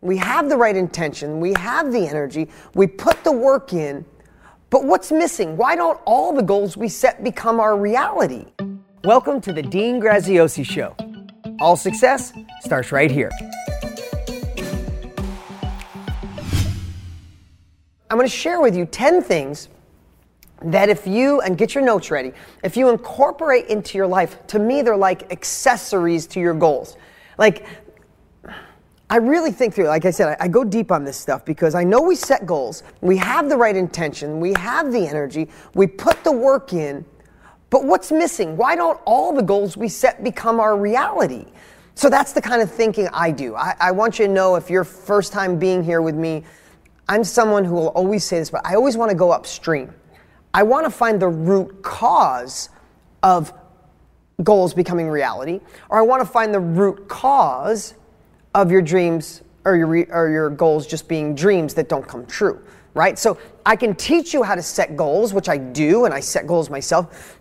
We have the right intention, we have the energy, we put the work in, but what's missing? Why don't all the goals we set become our reality? Welcome to the Dean Graziosi Show. All success starts right here. I'm going to share with you 10 things that if you, and get your notes ready, if you incorporate into your life, to me, they're like accessories to your goals. Like, I really think through, like I said, I, I, go deep on this stuff because I know we set goals, we have the right intention, we have the energy, we put the work in, but what's missing? Why don't all the goals we set become our reality? So that's the kind of thinking I do. I, I want you to know if you're first time being here with me, I'm someone who will always say this, but I always want to go upstream. I want to find the root cause of goals becoming reality, or I want to find the root cause of your dreams or your, or your goals just being dreams that don't come true, right? So I can teach you how to set goals, which I do, and I set goals myself.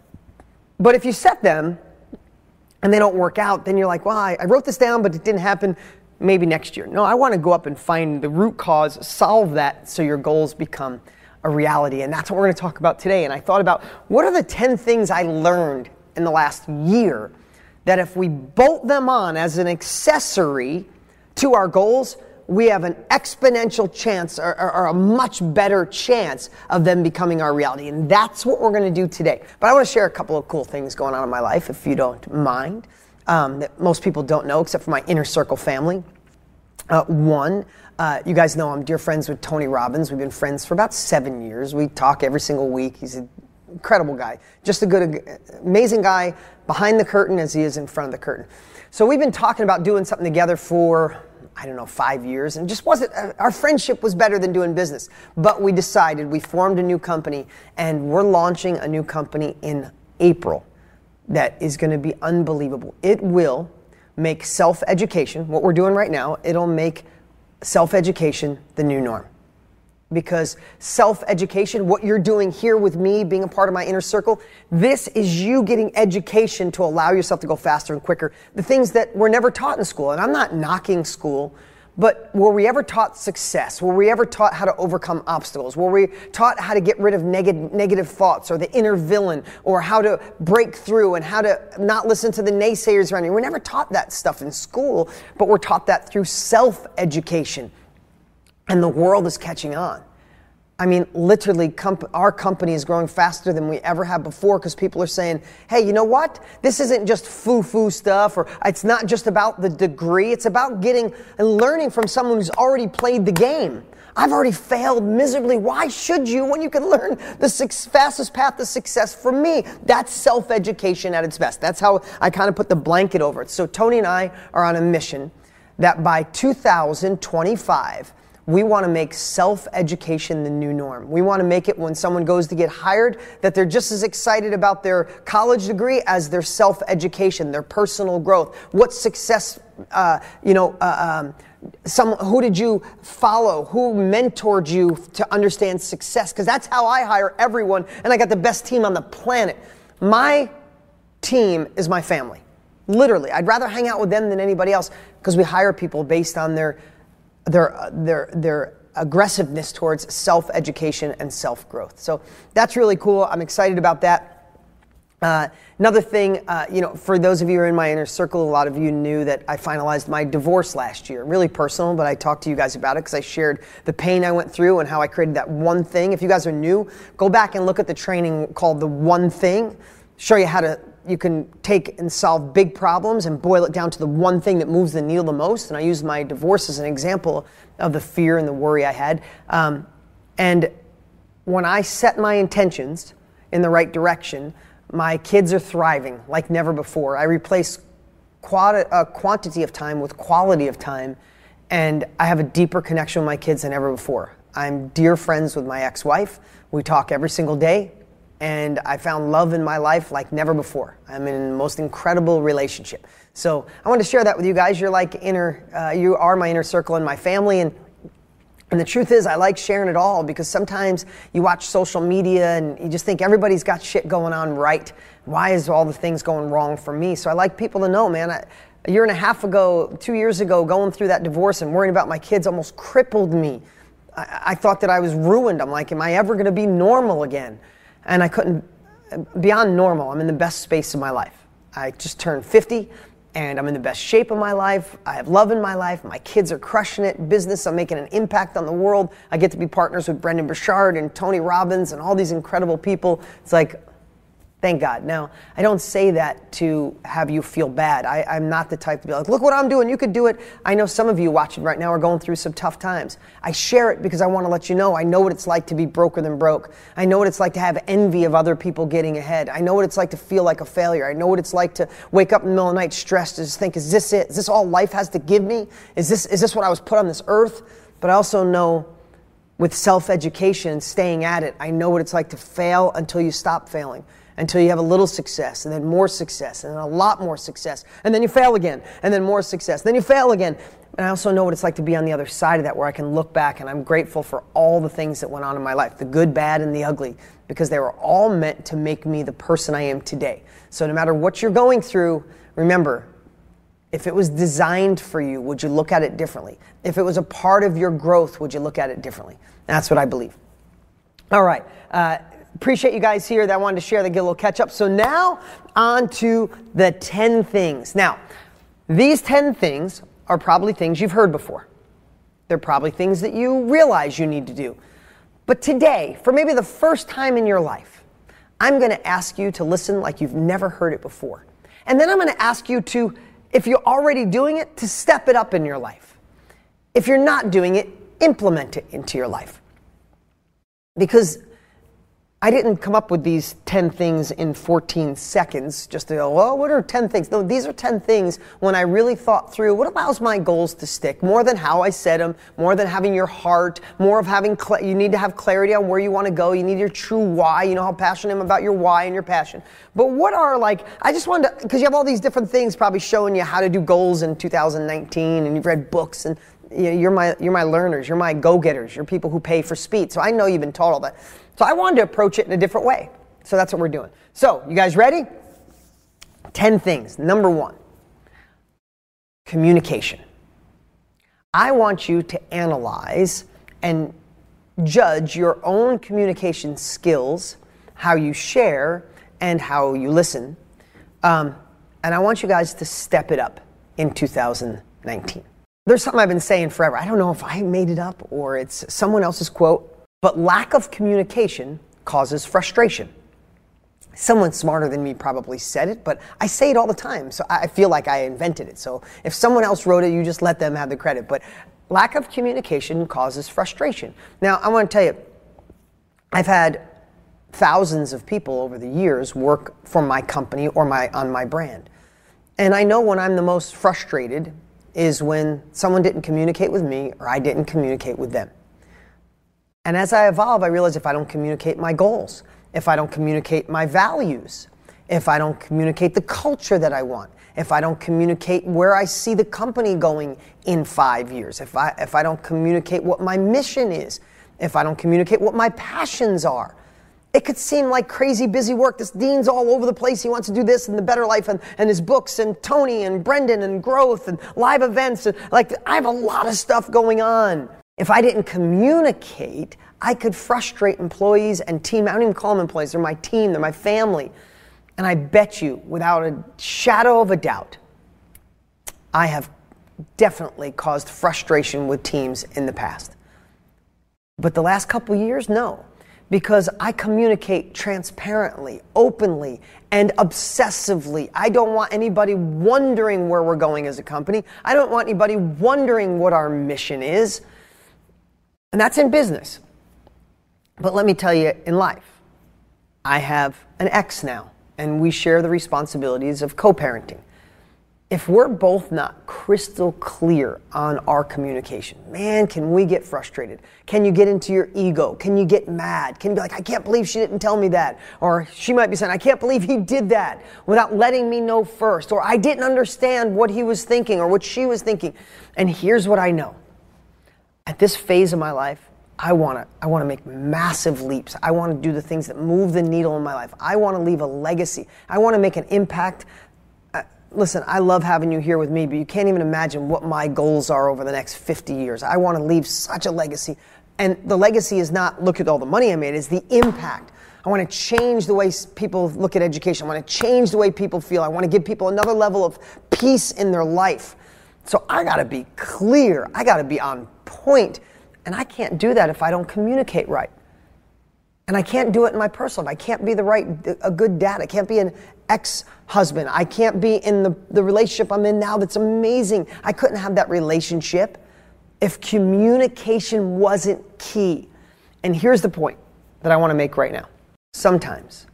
But if you set them and they don't work out, then you're like, well, I, I wrote this down, but it didn't happen. Maybe next year. No, I want to go up and find the root cause, solve that so your goals become a reality. And that's what we're going to talk about today. And I thought about what are the 10 things I learned in the last year that if we bolt them on as an accessory, to our goals, we have an exponential chance or, or, or, a much better chance of them becoming our reality. And that's what we're going to do today. But I want to share a couple of cool things going on in my life, if you don't mind, um, that most people don't know, except for my inner circle family. Uh, one, uh, you guys know I'm dear friends with Tony Robbins. We've been friends for about seven years. We talk every single week. He's an incredible guy, just a good, amazing guy behind the curtain as he is in front of the curtain. So we've been talking about doing something together for I don't know, five years, and just wasn't, uh, our friendship was better than doing business. But we decided, we formed a new company, and we're launching a new company in April that is going to be unbelievable. It will make self education, what we're doing right now, it'll make self education the new norm because self education, what you're doing here with me, being a part of my inner circle, this is you getting education to allow yourself to go faster and quicker. The things that were never taught in school. And I'm not knocking school, but were we ever taught success? Were we ever taught how to overcome obstacles? Were we taught how to get rid of neg- negative thoughts or the inner villain or how to break through and how to not listen to the naysayers around you? We're never taught that stuff in school, but we're taught that through self education. And the world is catching on. I mean, literally, comp- our company is growing faster than we ever have before because people are saying, hey, you know what? This isn't just foo foo stuff, or it's not just about the degree. It's about getting and learning from someone who's already played the game. I've already failed miserably. Why should you when you can learn the fastest path to success from me? That's self education at its best. That's how I kind of put the blanket over it. So, Tony and I are on a mission that by 2025, we want to make self education the new norm. We want to make it when someone goes to get hired that they're just as excited about their college degree as their self education, their personal growth. What success, uh, you know, uh, um, some, who did you follow? Who mentored you to understand success? Because that's how I hire everyone, and I got the best team on the planet. My team is my family. Literally, I'd rather hang out with them than anybody else because we hire people based on their their, their, their aggressiveness towards self education and self growth. So that's really cool. I'm excited about that. Uh, another thing, uh, you know, for those of you who are in my inner circle, a lot of you knew that I finalized my divorce last year. Really personal, but I talked to you guys about it because I shared the pain I went through and how I created that one thing. If you guys are new, go back and look at the training called The One Thing. Show you how to you can take and solve big problems and boil it down to the one thing that moves the needle the most. And I use my divorce as an example of the fear and the worry I had. Um, and when I set my intentions in the right direction, my kids are thriving like never before. I replace quad- uh, quantity of time with quality of time, and I have a deeper connection with my kids than ever before. I'm dear friends with my ex wife. We talk every single day and I found love in my life like never before. I'm in the most incredible relationship. So I want to share that with you guys. You're like inner, uh, you are my inner circle and my family, and and the truth is, I like sharing it all because sometimes you watch social media and you just think everybody's got shit going on right. Why is all the things going wrong for me? So I like people to know, man. I, a year and a half ago, two years ago, going through that divorce and worrying about my kids almost crippled me. I, I thought that I was ruined. I'm like, am I ever going to be normal again? And I couldn't, beyond normal, I'm in the best space of my life. I just turned 50 and I'm in the best shape of my life. I have love in my life. My kids are crushing it. Business, I'm making an impact on the world. I get to be partners with Brendon Burchard and Tony Robbins and all these incredible people. It's like, Thank God. Now, I don't say that to have you feel bad. I, am not the type to be like, look what I'm doing, you could do it. I know some of you watching right now are going through some tough times. I share it because I want to let you know I know what it's like to be broker than broke. I know what it's like to have envy of other people getting ahead. I know what it's like to feel like a failure. I know what it's like to wake up in the middle of the night stressed and just think, is this it? Is this all life has to give me? Is this, is this what I was put on this earth? But I also know with self education and staying at it, I know what it's like to fail until you stop failing until you have a little success and then more success and then a lot more success and then you fail again and then more success then you fail again. And i also know what it's like to be on the other side of that where i can look back and i'm grateful for all the things that went on in my life the good bad and the ugly because they were all meant to make me the person i am today. So no matter what you're going through remember if it was designed for you would you look at it differently? If it was a part of your growth would you look at it differently? That's what i believe. All right uh, appreciate you guys here that wanted to share that get a little catch up. So now on to the 10 things. Now, these 10 things are probably things you've heard before. They're probably things that you realize you need to do. But today, for maybe the first time in your life, I'm going to ask you to listen like you've never heard it before. And then I'm going to ask you to, if you're already doing it, to step it up in your life. If you're not doing it, implement it into your life. Because I didn't come up with these 10 things in 14 seconds just to go, well, what are 10 things? No, these are 10 things when I really thought through what allows my goals to stick more than how I set them, more than having your heart, more of having, cl- you need to have clarity on where you want to go. You need your true why. You know how passionate I am about your why and your passion. But what are like, I just wanted to, because you have all these different things probably showing you how to do goals in 2019 and you've read books and you're my, you're my learners, you're my go-getters, you're people who pay for speed. So I know you've been taught all that. So I wanted to approach it in a different way. So that's what we're doing. So, you guys ready? 10 things. Number one, communication. I want you to analyze and judge your own communication skills, how you share, and how you listen. Um, and I want you guys to step it up in 2019. There's something I've been saying forever. I don't know if I made it up or it's someone else's quote, but lack of communication causes frustration. Someone smarter than me probably said it, but I say it all the time, so I feel like I invented it. So if someone else wrote it, you just let them have the credit. But lack of communication causes frustration. Now, I want to tell you, I've had thousands of people over the years work for my company or my on my brand. And I know when I'm the most frustrated is when someone didn't communicate with me or I didn't communicate with them. And as I evolve, I realize if I don't communicate my goals, if I don't communicate my values, if I don't communicate the culture that I want, if I don't communicate where I see the company going in five years, if I, if I don't communicate what my mission is, if I don't communicate what my passions are, it could seem like crazy busy work. This Dean's all over the place. He wants to do this and the better life and, and his books and Tony and Brendon and growth and live events. And like, I have a lot of stuff going on. If I didn't communicate, I could frustrate employees and team. I don't even call them employees, they're my team, they're my family. And I bet you, without a shadow of a doubt, I have definitely caused frustration with teams in the past. But the last couple years, no. Because I communicate transparently, openly, and obsessively. I don't want anybody wondering where we're going as a company. I don't want anybody wondering what our mission is. And that's in business. But let me tell you, in life, I have an ex now, and we share the responsibilities of co parenting. If we're both not crystal clear on our communication, man, can we get frustrated? Can you get into your ego? Can you get mad? Can you be like, I can't believe she didn't tell me that? Or she might be saying, I can't believe he did that without letting me know first. Or I didn't understand what he was thinking or what she was thinking. And here's what I know at this phase of my life, I want to I want to make massive leaps. I want to do the things that move the needle in my life. I want to leave a legacy. I want to make an impact. Listen, I love having you here with me, but you can't even imagine what my goals are over the next 50 years. I want to leave such a legacy. And the legacy is not look at all the money I made, it's the impact. I want to change the way people look at education. I want to change the way people feel. I want to give people another level of peace in their life. So I got to be clear. I got to be on point. And I can't do that if I don't communicate right. And I can't do it in my personal life. I can't be the right, a good dad. I can't be an ex husband. I can't be in the, the relationship I'm in now that's amazing. I couldn't have that relationship if communication wasn't key. And here's the point that I want to make right now. Sometimes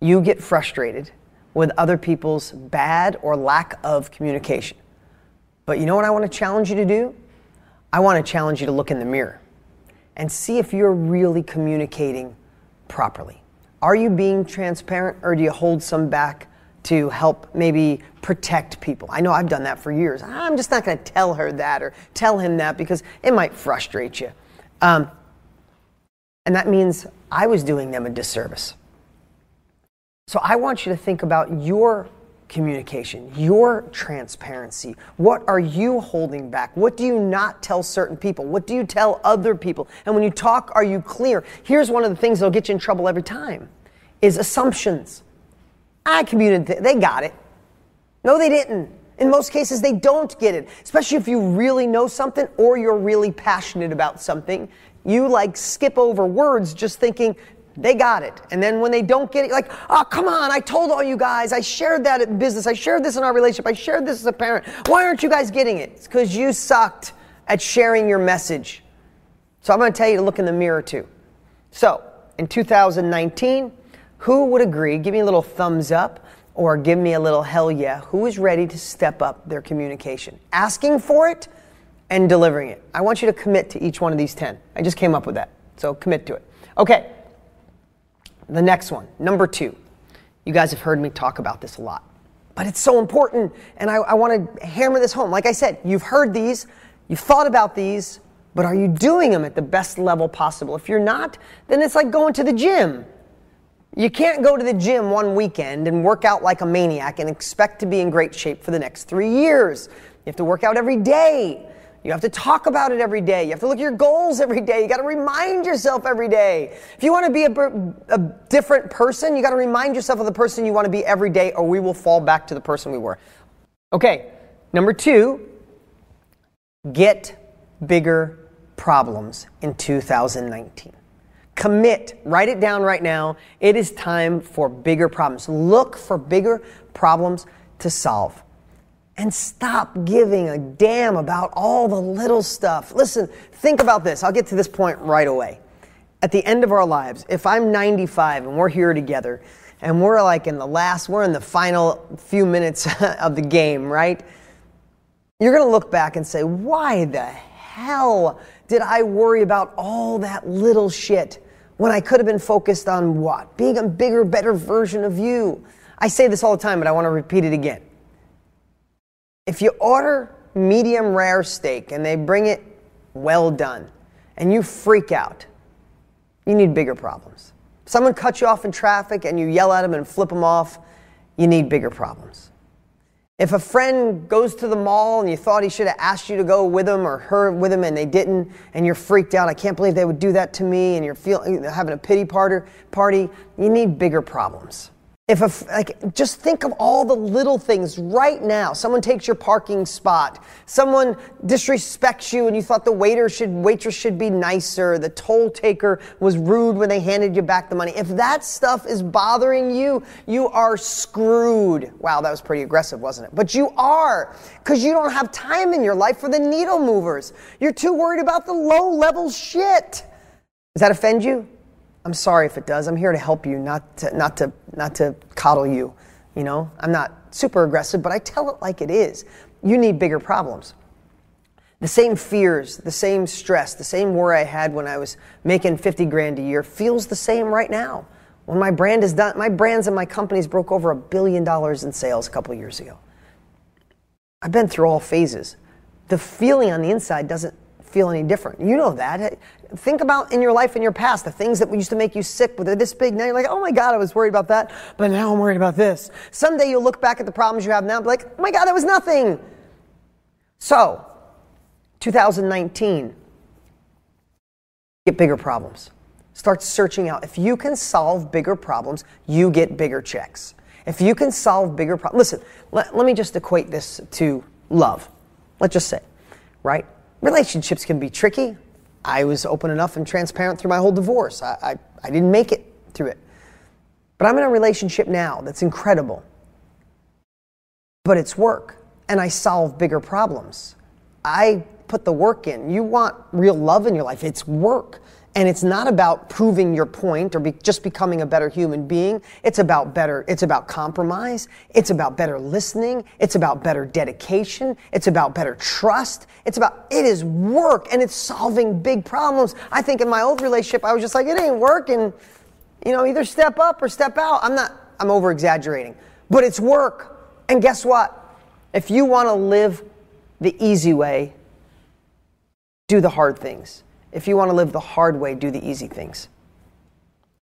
you get frustrated with other people's bad or lack of communication. But you know what I want to challenge you to do? I want to challenge you to look in the mirror and see if you're really communicating properly. Are you being transparent or do you hold some back to help maybe protect people? I know I've done that for years. I'm just not going to tell her that or tell him that because it might frustrate you. Um, and that means I was doing them a disservice. So I want you to think about your communication, your transparency. What are you holding back? What do you not tell certain people? What do you tell other people? And when you talk, are you clear? Here's one of the things that'll get you in trouble every time is assumptions. I communicated, they got it. No, they didn't. In most cases, they don't get it, especially if you really know something or you're really passionate about something. You like skip over words just thinking they got it. And then when they don't get it, like, oh, come on, I told all you guys. I shared that in business. I shared this in our relationship. I shared this as a parent. Why aren't you guys getting it? It's because you sucked at sharing your message. So I'm going to tell you to look in the mirror too. So in 2019, who would agree? Give me a little thumbs up or give me a little hell yeah. Who is ready to step up their communication? Asking for it and delivering it. I want you to commit to each one of these 10. I just came up with that. So commit to it. Okay. The next one, number two. You guys have heard me talk about this a lot, but it's so important. And I, I want to hammer this home. Like I said, you've heard these, you've thought about these, but are you doing them at the best level possible? If you're not, then it's like going to the gym. You can't go to the gym one weekend and work out like a maniac and expect to be in great shape for the next three years. You have to work out every day. You have to talk about it every day. You have to look at your goals every day. You got to remind yourself every day. If you want to be a, a different person, you got to remind yourself of the person you want to be every day, or we will fall back to the person we were. Okay, number two, get bigger problems in 2019. Commit, write it down right now. It is time for bigger problems. Look for bigger problems to solve and stop giving a damn about all the little stuff. Listen, think about this. I'll get to this point right away. At the end of our lives, if I'm 95 and we're here together and we're like in the last, we're in the final few minutes of the game, right? You're going to look back and say, why the hell did I worry about all that little shit when I could have been focused on what? Being a bigger, better version of you. I say this all the time, but I want to repeat it again. If you order medium rare steak and they bring it well done and you freak out, you need bigger problems. Someone cuts you off in traffic and you yell at them and flip them off, you need bigger problems. If a friend goes to the mall and you thought he should have asked you to go with him or her with him and they didn't, and you're freaked out, I can't believe they would do that to me, and you're feeling having a pity party, you need bigger problems. If a, like just think of all the little things right now. Someone takes your parking spot. Someone disrespects you and you thought the waiter should waitress should be nicer. The toll taker was rude when they handed you back the money. If that stuff is bothering you, you are screwed. Wow, that was pretty aggressive, wasn't it? But you are cuz you don't have time in your life for the needle movers. You're too worried about the low level shit. Does that offend you? I'm sorry if it does. I'm here to help you, not to, not to, not to coddle you. You know, I'm not super aggressive, but I tell it like it is. You need bigger problems. The same fears, the same stress, the same worry I had when I was making 50 grand a year feels the same right now. When my brand is done, my brands and my companies broke over a billion dollars in sales a couple years ago. I've been through all phases. The feeling on the inside doesn't feel any different. You know that. Think about in your life in your past the things that used to make you sick, but they're this big. Now you're like, oh my God, I was worried about that, but now I'm worried about this. Someday you'll look back at the problems you have now and be like, oh my God, that was nothing. So, 2019, get bigger problems. Start searching out. If you can solve bigger problems, you get bigger checks. If you can solve bigger problems, listen, let, let me just equate this to love. Let's just say, right? Relationships can be tricky. I was open enough and transparent through my whole divorce. I, I, I didn't make it through it. But I'm in a relationship now that's incredible. But it's work, and I solve bigger problems. I put the work in. You want real love in your life, it's work. And it's not about proving your point or be, just becoming a better human being. It's about better, it's about compromise. It's about better listening. It's about better dedication. It's about better trust. It's about, it is work and it's solving big problems. I think in my old relationship, I was just like, it ain't working. You know, either step up or step out. I'm not, I'm over exaggerating, but it's work. And guess what? If you want to live the easy way, do the hard things. If you want to live the hard way, do the easy things.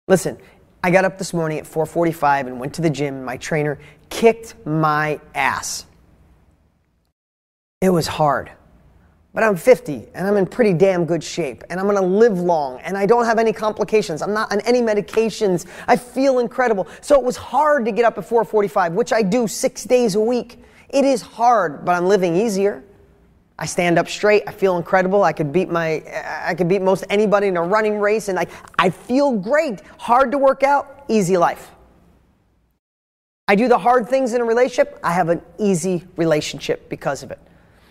Listen, I got up this morning at 4:45 and went to the gym. My trainer kicked my ass. It was hard. But I'm 50 and I'm in pretty damn good shape and I'm going to live long and I don't have any complications. I'm not on any medications. I feel incredible. So it was hard to get up at 4:45, which I do 6 days a week. It is hard, but I'm living easier. I stand up straight. I feel incredible. I could beat my, I could beat most anybody in a running race, and I, I feel great. Hard to work out, easy life. I do the hard things in a relationship. I have an easy relationship because of it.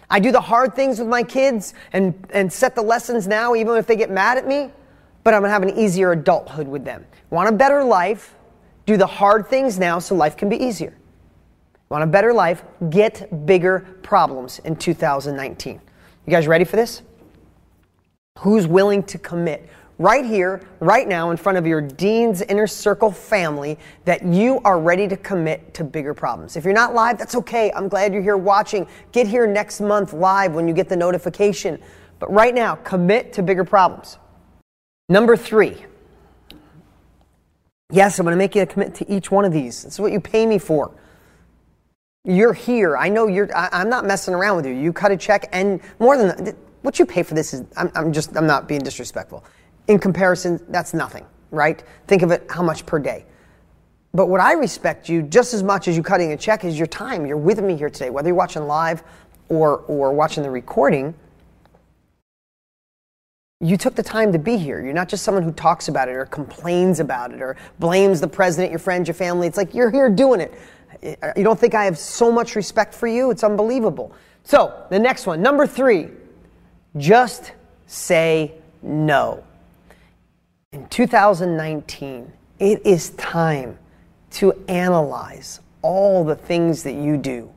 I do the hard things with my kids and, and set the lessons now, even if they get mad at me, but I'm gonna have an easier adulthood with them. Want a better life? Do the hard things now so life can be easier. Want a better life? Get bigger problems in 2019. You guys ready for this? Who's willing to commit right here, right now, in front of your Dean's Inner Circle family that you are ready to commit to bigger problems? If you're not live, that's okay. I'm glad you're here watching. Get here next month live when you get the notification. But right now, commit to bigger problems. Number three. Yes, I'm going to make you commit to each one of these. This is what you pay me for. You're here. I know you're, I, am not messing around with you. You cut a check and more than that, what you pay for this is, I'm, I'm just, I'm not being disrespectful. In comparison, that's nothing, right? Think of it how much per day. But what I respect you just as much as you cutting a check is your time. You're with me here today, whether you're watching live or, or watching the recording. You took the time to be here. You're not just someone who talks about it or complains about it or blames the president, your friends, your family. It's like you're here doing it. You don't think I have so much respect for you? It's unbelievable. So, the next one, number three, just say no. In 2019, it is time to analyze all the things that you do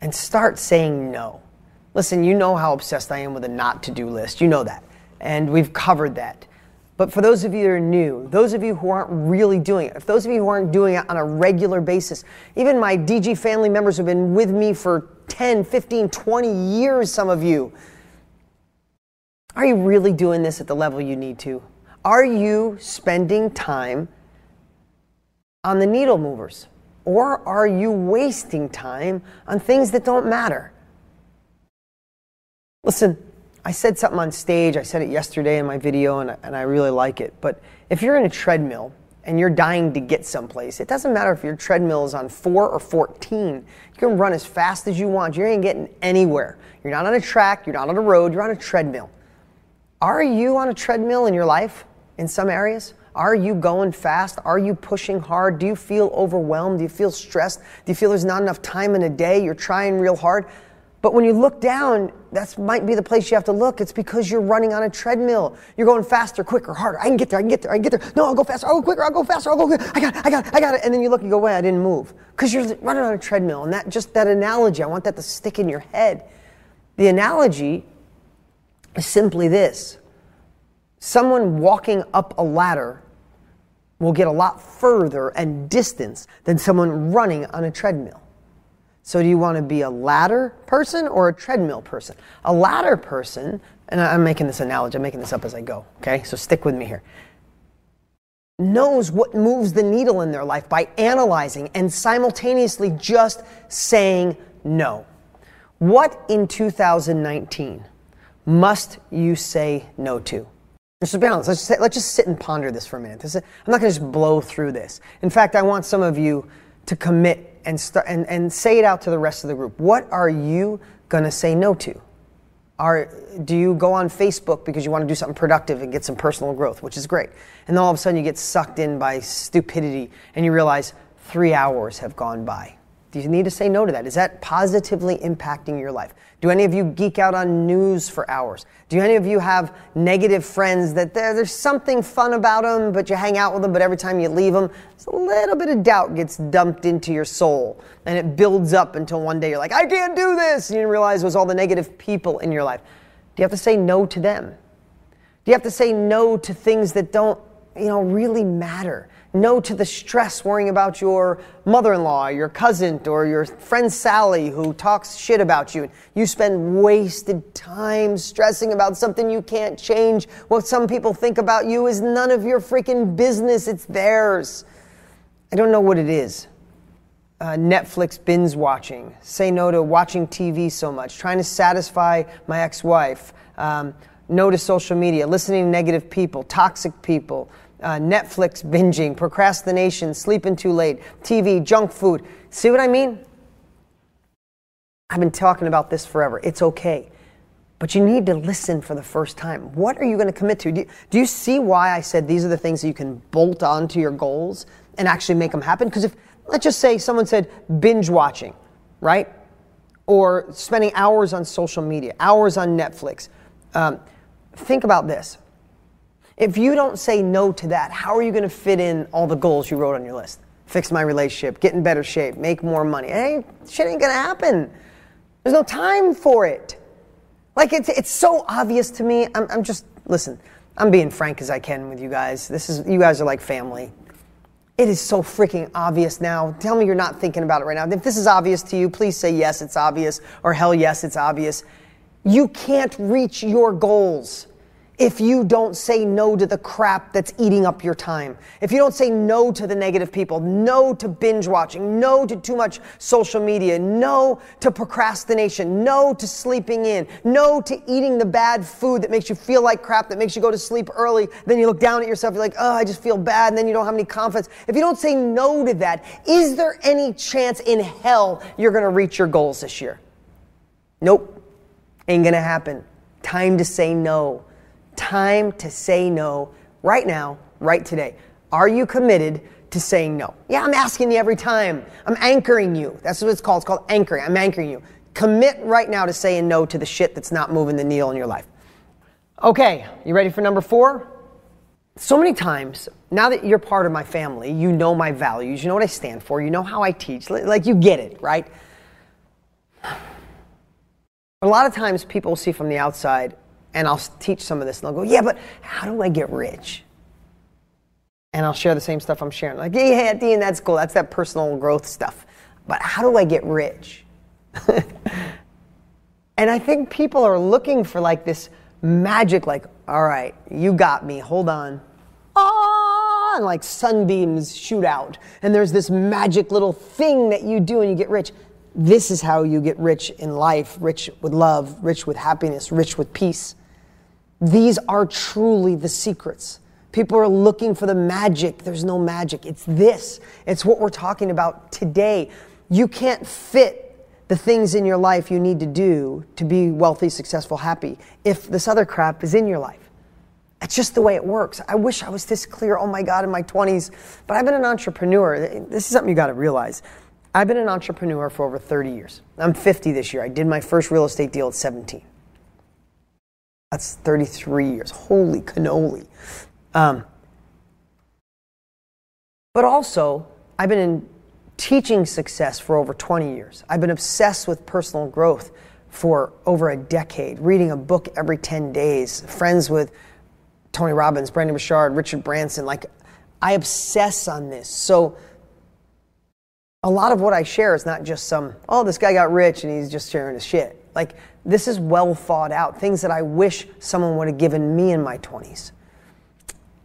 and start saying no. Listen, you know how obsessed I am with a not to do list. You know that. And we've covered that. But for those of you that are new, those of you who aren't really doing it, if those of you who aren't doing it on a regular basis, even my DG family members who've been with me for 10, 15, 20 years, some of you, are you really doing this at the level you need to? Are you spending time on the needle movers? Or are you wasting time on things that don't matter? Listen, I said something on stage, I said it yesterday in my video, and, and I really like it. But if you're in a treadmill and you're dying to get someplace, it doesn't matter if your treadmill is on 4 or 14. You can run as fast as you want. You ain't getting anywhere. You're not on a track, you're not on a road, you're on a treadmill. Are you on a treadmill in your life in some areas? Are you going fast? Are you pushing hard? Do you feel overwhelmed? Do you feel stressed? Do you feel there's not enough time in a day? You're trying real hard? But when you look down, that might be the place you have to look. It's because you're running on a treadmill. You're going faster, quicker, harder. I can get there, I can get there, I can get there. No, I'll go faster, I'll go quicker, I'll go faster, I'll go quicker. I got it, I got it, I got it. And then you look and go, wait, I didn't move. Because you're running on a treadmill. And that just that analogy, I want that to stick in your head. The analogy is simply this someone walking up a ladder will get a lot further and distance than someone running on a treadmill. So, do you want to be a ladder person or a treadmill person? A ladder person, and I'm making this analogy, I'm making this up as I go, okay? So stick with me here. Knows what moves the needle in their life by analyzing and simultaneously just saying no. What in 2019 must you say no to? Let's be. Let's just, let's just sit and ponder this for a minute. Is, I'm not going to just blow through this. In fact, I want some of you to commit and, and, and say it out to the rest of the group. What are you going to say no to? Are, do you go on Facebook because you want to do something productive and get some personal growth, which is great? And then all of a sudden you get sucked in by stupidity and you realize three hours have gone by. Do you need to say no to that? Is that positively impacting your life? Do any of you geek out on news for hours? Do any of you have negative friends that there's something fun about them, but you hang out with them, but every time you leave them, a little bit of doubt gets dumped into your soul and it builds up until one day you're like, I can't do this. And you realize it was all the negative people in your life. Do you have to say no to them? Do you have to say no to things that don't, you know, really matter? No to the stress worrying about your mother in law, your cousin, or your friend Sally who talks shit about you. You spend wasted time stressing about something you can't change. What some people think about you is none of your freaking business, it's theirs. I don't know what it is. Uh, Netflix binge watching, say no to watching TV so much, trying to satisfy my ex wife, um, no to social media, listening to negative people, toxic people, uh, Netflix binging, procrastination, sleeping too late, TV, junk food. See what I mean? I've been talking about this forever. It's okay. But you need to listen for the first time. What are you going to commit to? Do you, do you see why I said these are the things that you can bolt onto your goals and actually make them happen? Because if, let's just say someone said binge watching, right? Or spending hours on social media, hours on Netflix. Um, think about this if you don't say no to that, how are you going to fit in all the goals you wrote on your list? Fix my relationship, get in better shape, make more money. Hey, shit ain't going to happen. There's no time for it. Like, it's, it's so obvious to me. I'm, I'm just, listen, I'm being frank as I can with you guys. This is, you guys are like family. It is so freaking obvious now. Tell me you're not thinking about it right now. If this is obvious to you, please say yes, it's obvious, or hell yes, it's obvious. You can't reach your goals if you don't say no to the crap that's eating up your time, if you don't say no to the negative people, no to binge watching, no to too much social media, no to procrastination, no to sleeping in, no to eating the bad food that makes you feel like crap, that makes you go to sleep early, then you look down at yourself, you're like, oh, I just feel bad, and then you don't have any confidence. If you don't say no to that, is there any chance in hell you're gonna reach your goals this year? Nope. Ain't gonna happen. Time to say no time to say no right now, right today. Are you committed to saying no? Yeah, I'm asking you every time. I'm anchoring you. That's what it's called. It's called anchoring. I'm anchoring you. Commit right now to saying no to the shit that's not moving the needle in your life. Okay, you ready for number four? So many times, now that you're part of my family, you know my values, you know what I stand for, you know how I teach, like you get it, right? A lot of times people see from the outside, and I'll teach some of this, and they'll go, Yeah, but how do I get rich? And I'll share the same stuff I'm sharing. Like, yeah, yeah, Dean, that's cool. That's that personal growth stuff. But how do I get rich? and I think people are looking for like this magic, like, all right, you got me, hold on. Ah, and like sunbeams shoot out. And there's this magic little thing that you do and you get rich. This is how you get rich in life rich with love, rich with happiness, rich with peace. These are truly the secrets. People are looking for the magic. There's no magic. It's this. It's what we're talking about today. You can't fit the things in your life you need to do to be wealthy, successful, happy if this other crap is in your life. It's just the way it works. I wish I was this clear, oh my God, in my 20s, but I've been an entrepreneur. This is something you got to realize. I've been an entrepreneur for over 30 years. I'm 50 this year. I did my first real estate deal at 17. That's 33 years. Holy cannoli. Um, but also, I've been in teaching success for over 20 years. I've been obsessed with personal growth for over a decade, reading a book every 10 days, friends with Tony Robbins, Brendon Burchard, Richard Branson. Like, I obsess on this. So, a lot of what I share is not just some, oh, this guy got rich and he's just sharing his shit. Like, this is well thought out, things that I wish someone would have given me in my 20s.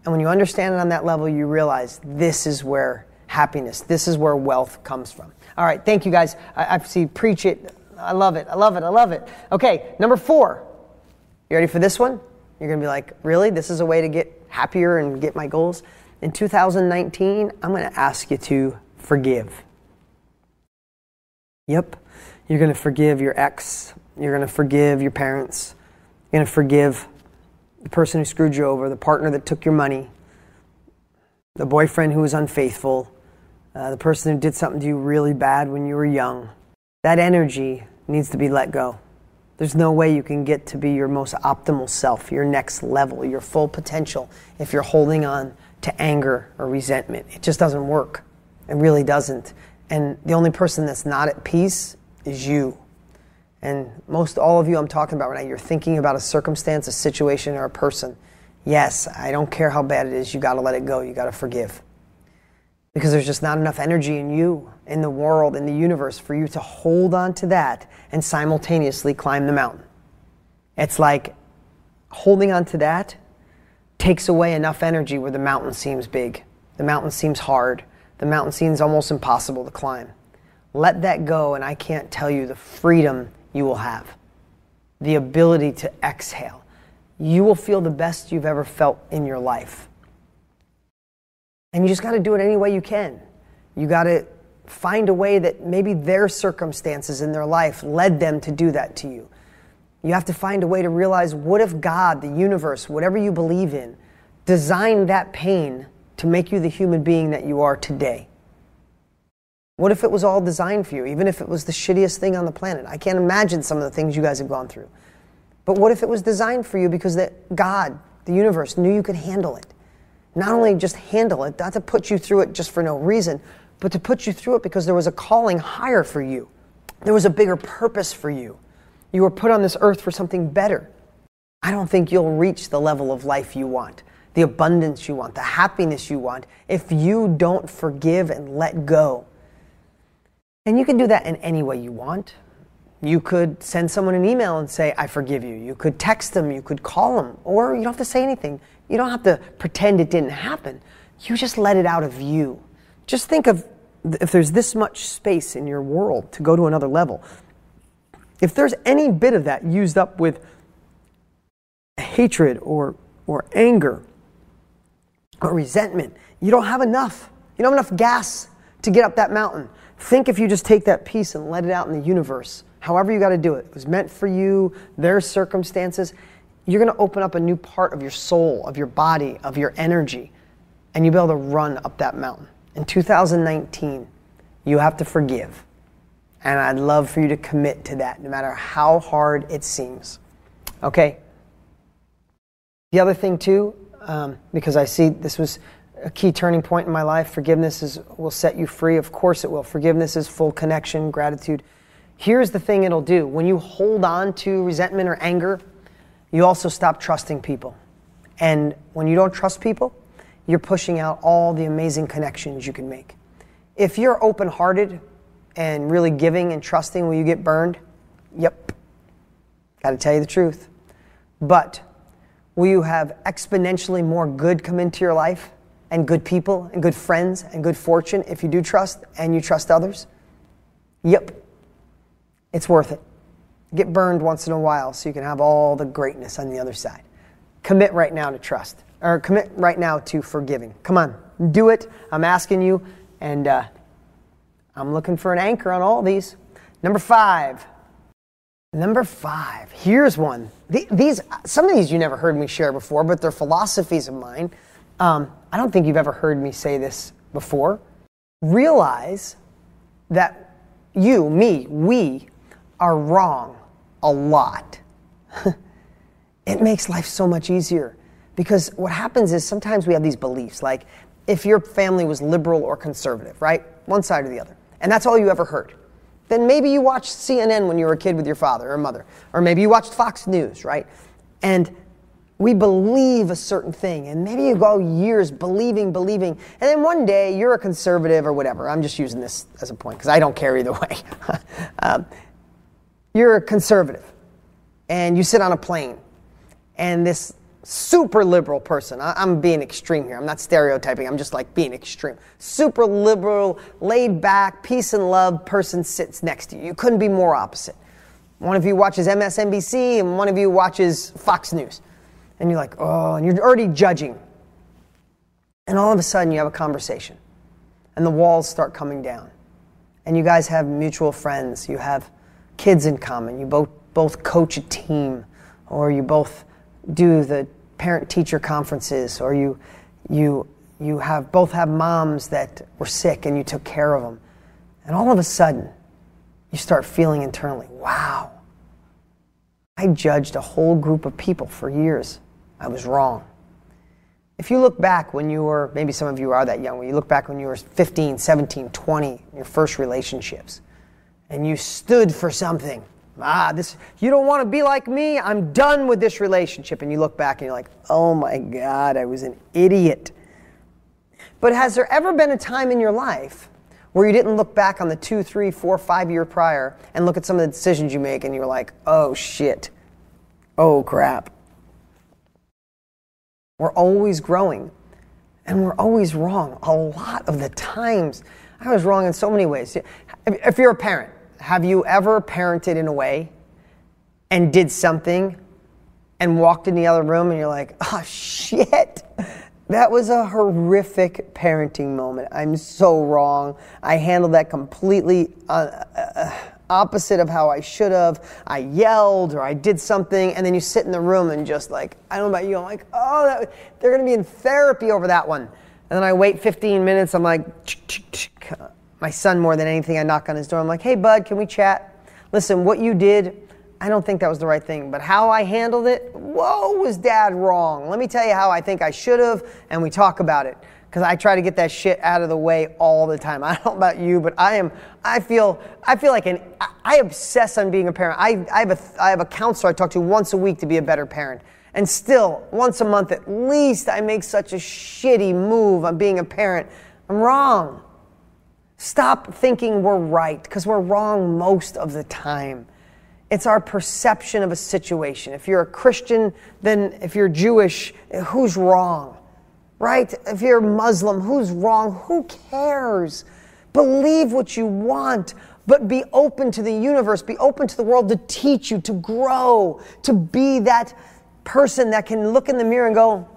And when you understand it on that level, you realize this is where happiness, this is where wealth comes from. All right, thank you guys. I, I see, preach it. I love it. I love it. I love it. Okay, number four. You ready for this one? You're going to be like, really? This is a way to get happier and get my goals? In 2019, I'm going to ask you to forgive. Yep. You're going to forgive your ex. You're going to forgive your parents. You're going to forgive the person who screwed you over, the partner that took your money, the boyfriend who was unfaithful, uh, the person who did something to you really bad when you were young. That energy needs to be let go. There's no way you can get to be your most optimal self, your next level, your full potential, if you're holding on to anger or resentment. It just doesn't work. It really doesn't. And the only person that's not at peace is you. And most all of you I'm talking about right now, you're thinking about a circumstance, a situation, or a person. Yes, I don't care how bad it is, you got to let it go, you got to forgive. Because there's just not enough energy in you, in the world, in the universe for you to hold on to that and simultaneously climb the mountain. It's like holding on to that takes away enough energy where the mountain seems big, the mountain seems hard, the mountain seems almost impossible to climb. Let that go, and I can't tell you the freedom you will have, the ability to exhale. You will feel the best you've ever felt in your life. And you just got to do it any way you can. You got to find a way that maybe their circumstances in their life led them to do that to you. You have to find a way to realize what if God, the universe, whatever you believe in, designed that pain to make you the human being that you are today? What if it was all designed for you, even if it was the shittiest thing on the planet? I can't imagine some of the things you guys have gone through. But what if it was designed for you because that God, the universe, knew you could handle it? Not only just handle it, not to put you through it just for no reason, but to put you through it because there was a calling higher for you. There was a bigger purpose for you. You were put on this earth for something better. I don't think you'll reach the level of life you want, the abundance you want, the happiness you want, if you don't forgive and let go and you can do that in any way you want. You could send someone an email and say, I forgive you. You could text them, you could call them, or you don't have to say anything. You don't have to pretend it didn't happen. You just let it out of you. Just think of if there's this much space in your world to go to another level. If there's any bit of that used up with hatred or, or anger or resentment, you don't have enough. You don't have enough gas to get up that mountain. Think if you just take that piece and let it out in the universe, however you got to do it. It was meant for you, their circumstances. You're going to open up a new part of your soul, of your body, of your energy, and you'll be able to run up that mountain. In 2019, you have to forgive. And I'd love for you to commit to that, no matter how hard it seems. Okay? The other thing, too, um, because I see this was a key turning point in my life. Forgiveness is, will set you free. Of course it will. Forgiveness is full connection, gratitude. Here's the thing it'll do when you hold on to resentment or anger, you also stop trusting people. And when you don't trust people, you're pushing out all the amazing connections you can make. If you're open hearted and really giving and trusting, will you get burned? Yep. Got to tell you the truth. But will you have exponentially more good come into your life? And good people and good friends and good fortune if you do trust and you trust others? Yep. It's worth it. Get burned once in a while so you can have all the greatness on the other side. Commit right now to trust, or commit right now to forgiving. Come on, do it. I'm asking you, and uh, I'm looking for an anchor on all these. Number five. Number five. Here's one. These, some of these you never heard me share before, but they're philosophies of mine. Um, I don't think you've ever heard me say this before. Realize that you, me, we are wrong a lot. it makes life so much easier because what happens is sometimes we have these beliefs like if your family was liberal or conservative, right? One side or the other. And that's all you ever heard. Then maybe you watched CNN when you were a kid with your father or mother. Or maybe you watched Fox News, right? And we believe a certain thing, and maybe you go years believing, believing, and then one day you're a conservative or whatever. I'm just using this as a point because I don't care either way. um, you're a conservative and you sit on a plane and this super liberal person, I, am being extreme here, I'm not stereotyping, I'm just like being extreme. Super liberal, laid back, peace and love person sits next to you. You couldn't be more opposite. One of you watches MSNBC and one of you watches Fox News. And you're like, oh, and you're already judging. And all of a sudden you have a conversation and the walls start coming down. And you guys have mutual friends, you have kids in common, you both, both coach a team, or you both do the parent teacher conferences, or you, you, you have, both have moms that were sick and you took care of them. And all of a sudden, you start feeling internally, wow, I judged a whole group of people for years. I was wrong. If you look back when you were, maybe some of you are that young, when you look back when you were 15, 17, 20, your first relationships, and you stood for something. Ah, this, you don't want to be like me. I'm done with this relationship. And you look back and you're like, oh my God, I was an idiot. But has there ever been a time in your life where you didn't look back on the two, three, four, five year prior and look at some of the decisions you make and you're like, oh shit, oh crap? We're always growing. And we're always wrong a lot of the times. I was wrong in so many ways. If you're a parent, have you ever parented in a way and did something and walked in the other room and you're like, oh shit, that was a horrific parenting moment. I'm so wrong. I handled that completely. Uh, uh, opposite of how I should have. I yelled or I did something, and then you sit in the room and just like, I don't know about you, I'm like, oh, that, they're gonna be in therapy over that one. And then I wait 15 minutes, I'm like, uh, my son more than anything, I knock on his door, I'm like, hey, bud, can we chat? Listen, what you did, I don't think that was the right thing, but how I handled it, whoa, was dad wrong? Let me tell you how I think I should have, and we talk about it because I try to get that shit out of the way all the time. I don't know about you, but I am. I feel. I feel like an. I obsess on being a parent. I, I have a. I have a counselor I talk to once a week to be a better parent, and still once a month at least I make such a shitty move on being a parent. I'm wrong. Stop thinking we're right because we're wrong most of the time. It's our perception of a situation. If you're a Christian, then if you're Jewish, who's wrong? Right? If you're Muslim, who's wrong? Who cares? Believe what you want, but be open to the universe, be open to the world to teach you, to grow, to be that person that can look in the mirror and go,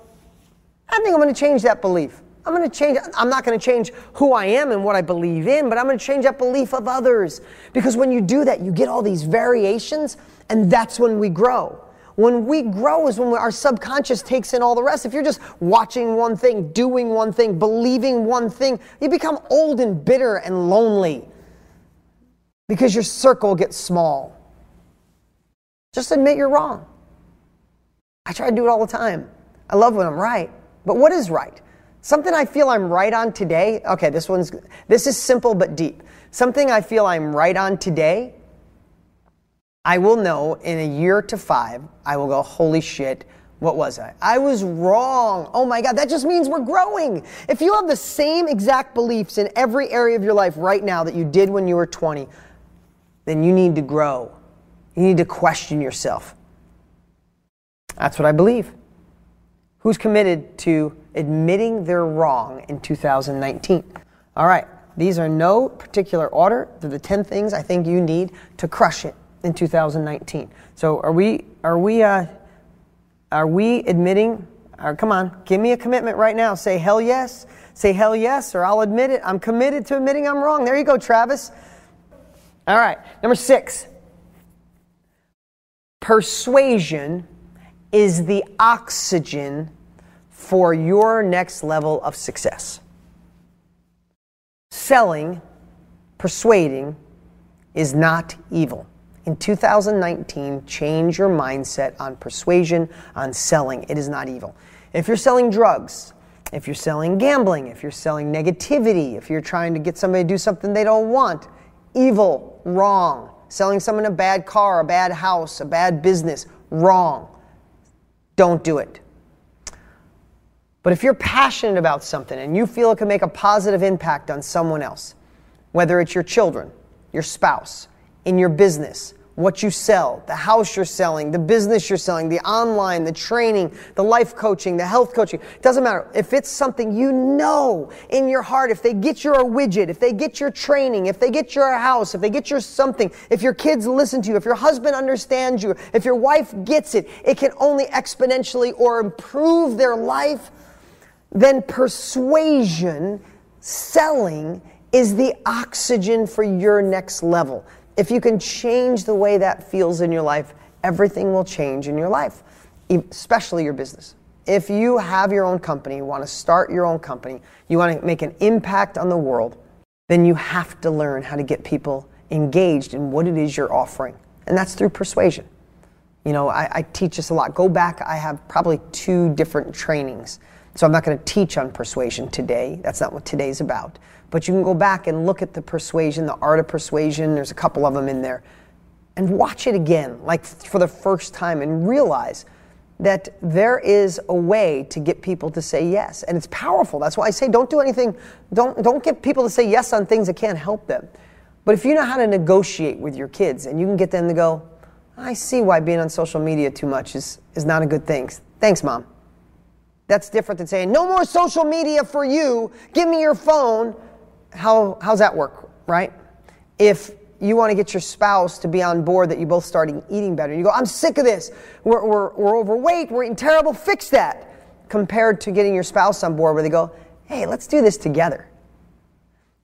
I think I'm going to change that belief. I'm going to change, I'm not going to change who I am and what I believe in, but I'm going to change that belief of others. Because when you do that, you get all these variations, and that's when we grow. When we grow is when our subconscious takes in all the rest. If you're just watching one thing, doing one thing, believing one thing, you become old and bitter and lonely because your circle gets small. Just admit you're wrong. I try to do it all the time. I love when I'm right. But what is right? Something I feel I'm right on today. Okay, this one's this is simple but deep. Something I feel I'm right on today I will know in a year to five, I will go, holy shit, what was I? I was wrong. Oh my God, that just means we're growing. If you have the same exact beliefs in every area of your life right now that you did when you were 20, then you need to grow. You need to question yourself. That's what I believe. Who's committed to admitting they're wrong in 2019? All right, these are no particular order. They're the 10 things I think you need to crush it in 2019. So are we are we uh, are we admitting? Or come on, give me a commitment right now. Say hell yes. Say hell yes, or I'll admit it. I'm committed to admitting I'm wrong. There you go, Travis. All right, number six. Persuasion is the oxygen for your next level of success. Selling, persuading, is not evil in 2019, change your mindset on persuasion, on selling. It is not evil. If you're selling drugs, if you're selling gambling, if you're selling negativity, if you're trying to get somebody to do something they don't want, evil, wrong. Selling someone a bad car, a bad house, a bad business, wrong. Don't do it. But if you're passionate about something and you feel it can make a positive impact on someone else, whether it's your children, your spouse, in your business, what you sell, the house you're selling, the business you're selling, the online, the training, the life coaching, the health coaching. It doesn't matter. If it's something you know in your heart, if they get your widget, if they get your training, if they get your house, if they get your something, if your kids listen to you, if your husband understands you, if your wife gets it, it can only exponentially or improve their life, then persuasion, selling, is the oxygen for your next level. If you can change the way that feels in your life, everything will change in your life, especially your business. If you have your own company, you want to start your own company, you want to make an impact on the world, then you have to learn how to get people engaged in what it is you're offering. And that's through persuasion. You know, I, I teach this a lot. Go back, I have probably two different trainings. So I'm not going to teach on persuasion today. That's not what today's about. But you can go back and look at the persuasion, the art of persuasion. There's a couple of them in there. And watch it again, like for the first time, and realize that there is a way to get people to say yes. And it's powerful. That's why I say don't do anything, don't, don't get people to say yes on things that can't help them. But if you know how to negotiate with your kids and you can get them to go, I see why being on social media too much is, is not a good thing. Thanks, mom. That's different than saying, no more social media for you, give me your phone how, how's that work, right? If you want to get your spouse to be on board that you both start eating better, you go, I'm sick of this. We're, we're, we're overweight, we're eating terrible, fix that. Compared to getting your spouse on board where they go, hey, let's do this together.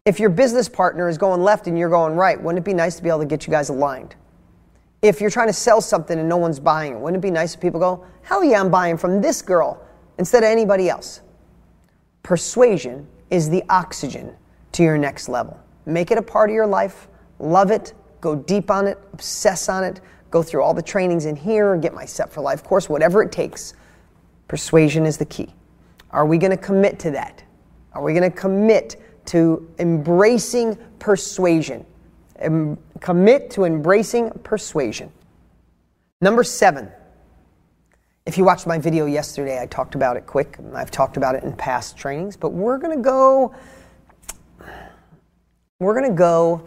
If your business partner is going left and you're going right, wouldn't it be nice to be able to get you guys aligned? If you're trying to sell something and no one's buying it, wouldn't it be nice if people go, hell yeah, I'm buying from this girl instead of anybody else? Persuasion is the oxygen to your next level. Make it a part of your life, love it, go deep on it, obsess on it, go through all the trainings in here, get my Set for Life course, whatever it takes. Persuasion is the key. Are we going to commit to that? Are we going to commit to embracing persuasion? Em- commit to embracing persuasion. Number seven. If you watched my video yesterday, I talked about it quick. I've talked about it in past trainings, but we're going to go we're going to go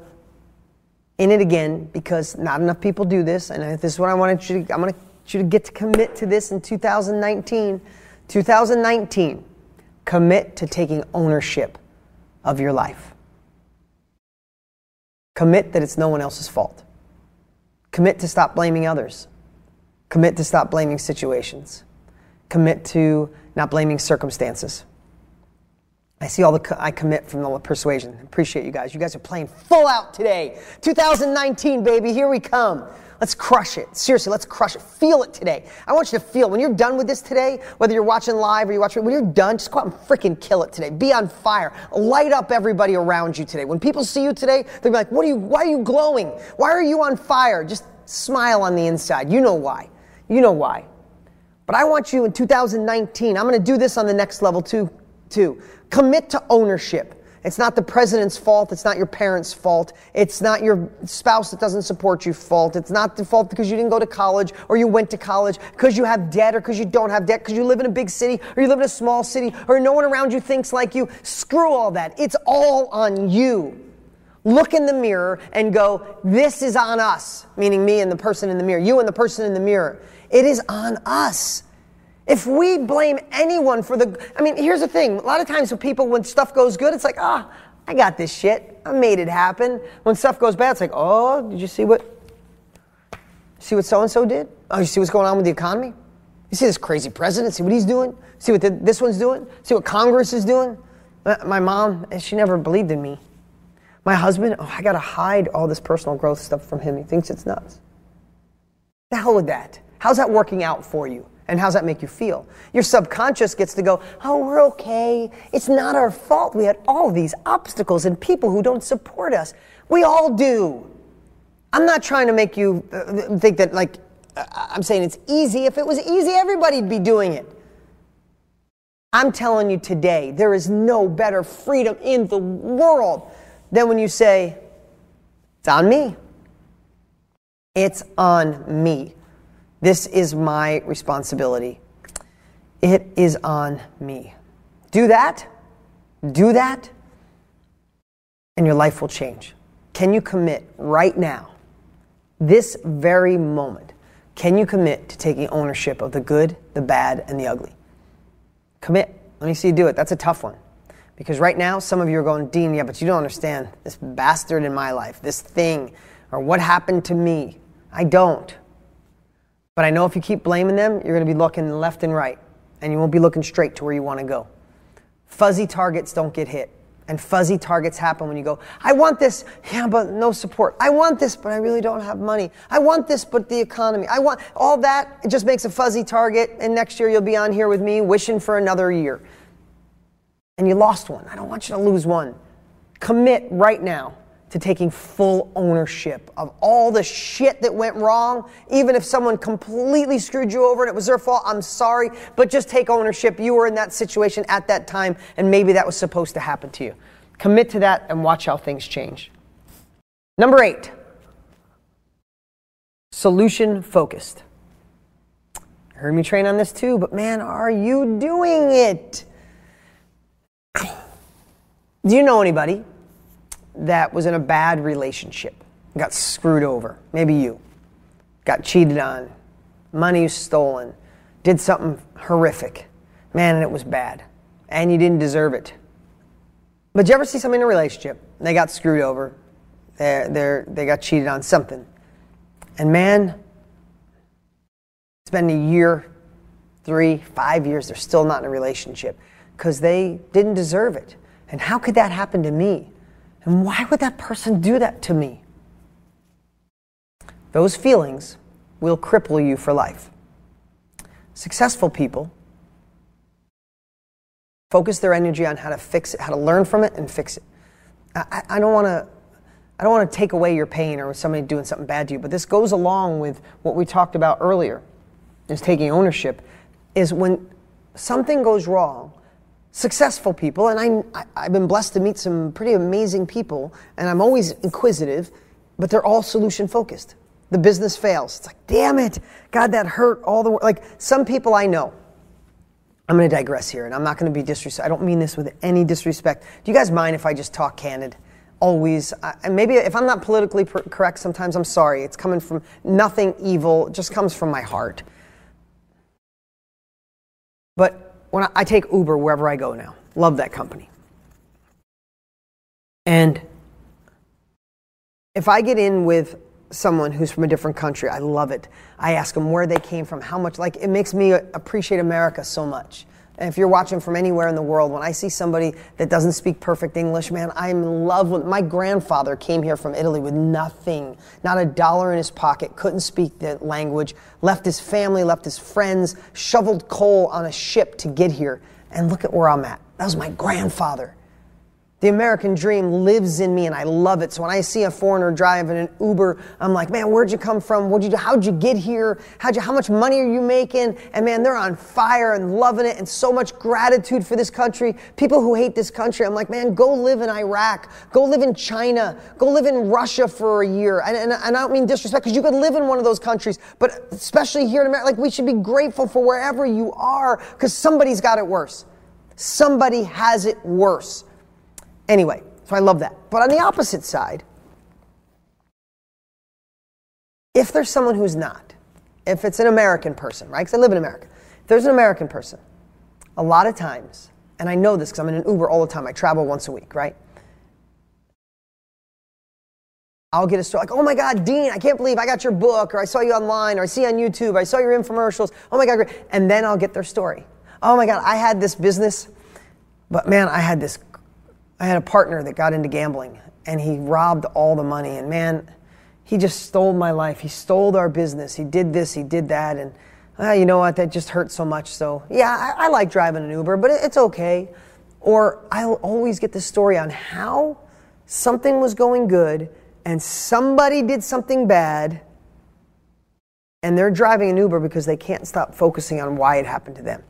in it again because not enough people do this. And this is what I wanted you to, going to you to get to commit to this in 2019. 2019, commit to taking ownership of your life. Commit that it's no one else's fault. Commit to stop blaming others. Commit to stop blaming situations. Commit to not blaming circumstances. I see all the I commit from the persuasion. Appreciate you guys. You guys are playing full out today. 2019, baby, here we come. Let's crush it. Seriously, let's crush it. Feel it today. I want you to feel when you're done with this today, whether you're watching live or you're watching, when you're done, just go out and freaking kill it today. Be on fire. Light up everybody around you today. When people see you today, they'll be like, what are you, why are you glowing? Why are you on fire? Just smile on the inside. You know why. You know why. But I want you in 2019, I'm going to do this on the next level too, too. Commit to ownership. It's not the president's fault. It's not your parents' fault. It's not your spouse that doesn't support you fault. It's not the fault because you didn't go to college or you went to college because you have debt or because you don't have debt because you live in a big city or you live in a small city or no one around you thinks like you. Screw all that. It's all on you. Look in the mirror and go, this is on us, meaning me and the person in the mirror, you and the person in the mirror. It is on us. If we blame anyone for the, I mean, here's the thing. A lot of times when people, when stuff goes good, it's like, ah, oh, I got this shit. I made it happen. When stuff goes bad, it's like, oh, did you see what, see what so and so did? Oh, you see what's going on with the economy? You see this crazy president? See what he's doing? See what the, this one's doing? See what Congress is doing? My mom, she never believed in me. My husband, oh, I gotta hide all this personal growth stuff from him. He thinks it's nuts. The hell with that. How's that working out for you? And how's that make you feel? Your subconscious gets to go, oh, we're okay. It's not our fault. We had all these obstacles and people who don't support us. We all do. I'm not trying to make you uh, think that, like, uh, I'm saying it's easy. If it was easy, everybody'd be doing it. I'm telling you today, there is no better freedom in the world than when you say, it's on me. It's on me. This is my responsibility. It is on me. Do that. Do that. And your life will change. Can you commit right now this very moment, can you commit to taking ownership of the good, the bad, and the ugly? Commit. Let me see you do it. That's a tough one. Because right now, some of you are going, Dean, yeah, but you don't understand this bastard in my life, this thing, or what happened to me. I don't. But I know if you keep blaming them, you're going to be looking left and right, and you won't be looking straight to where you want to go. Fuzzy targets don't get hit. And fuzzy targets happen when you go, I want this, yeah, but no support. I want this, but I really don't have money. I want this, but the economy. I want all that. It just makes a fuzzy target. And next year you'll be on here with me wishing for another year. And you lost one. I don't want you to lose one. Commit right now to taking full ownership of all the shit that went wrong. Even if someone completely screwed you over and it was their fault, I'm sorry, but just take ownership. You were in that situation at that time, and maybe that was supposed to happen to you. Commit to that and watch how things change. Number eight, solution focused. Heard me train on this too, but man, are you doing it? Do you know anybody that was in a bad relationship, got screwed over, maybe you, got cheated on, money stolen, did something horrific, man, and it was bad, and you didn't deserve it. But you ever see somebody in a relationship, they got screwed over, they they they got cheated on something, and man, it's been a year, three, five years, they're still not in a relationship because they didn't deserve it. And how could that happen to me? And why would that person do that to me? Those feelings will cripple you for life. Successful people focus their energy on how to fix it, how to learn from it and fix it. I, I don't want to. I don't want to take away your pain or somebody doing something bad to you, but this goes along with what we talked about earlier, is taking ownership. Is when something goes wrong, successful people, and I, I've been blessed to meet some pretty amazing people, and I'm always inquisitive, but they're all solution focused. The business fails. It's like, damn it, God, that hurt all the like. Some people I know. I'm going to digress here, and I'm not going to be disrespect. I don't mean this with any disrespect. Do you guys mind if I just talk candid? Always, and maybe if I'm not politically correct, sometimes I'm sorry. It's coming from nothing evil. It just comes from my heart. But when I, I take Uber wherever I go now. Love that company. And if I get in with someone who's from a different country, I love it. I ask them where they came from, how much, like, it makes me appreciate America so much. If you're watching from anywhere in the world, when I see somebody that doesn't speak perfect English, man, I'm in love with. My grandfather came here from Italy with nothing, not a dollar in his pocket, couldn't speak the language, left his family, left his friends, shoveled coal on a ship to get here. And look at where I'm at. That was my grandfather. The American dream lives in me and I love it. So when I see a foreigner driving an Uber, I'm like, man, where'd you come from? What'd you do? How'd you get here? How'd you, how much money are you making? And man, they're on fire and loving it and so much gratitude for this country. People who hate this country, I'm like, man, go live in Iraq. Go live in China. Go live in Russia for a year. And, and, and I don't mean disrespect because you could live in one of those countries, but especially here in America, like we should be grateful for wherever you are because somebody's got it worse. Somebody has it worse. Anyway, so I love that. But on the opposite side, if there's someone who's not, if it's an American person, right? Because I live in America. If there's an American person, a lot of times, and I know this because I'm in an Uber all the time, I travel once a week, right? I'll get a story like, oh my God, Dean, I can't believe I got your book, or I saw you online, or I see you on YouTube, or I saw your infomercials. Oh my God, great. And then I'll get their story. Oh my God, I had this business, but man, I had this I had a partner that got into gambling and he robbed all the money. And man, he just stole my life. He stole our business. He did this, he did that. And uh, you know what? That just hurt so much. So, yeah, I, I like driving an Uber, but it's okay. Or I'll always get the story on how something was going good and somebody did something bad and they're driving an Uber because they can't stop focusing on why it happened to them.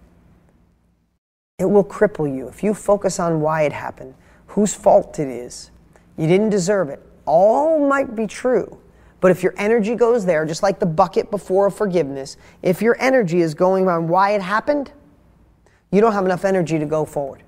It will cripple you. If you focus on why it happened, whose fault it is. You didn't deserve it. All might be true. But if your energy goes there, just like the bucket before forgiveness, if your energy is going on why it happened, you don't have enough energy to go forward.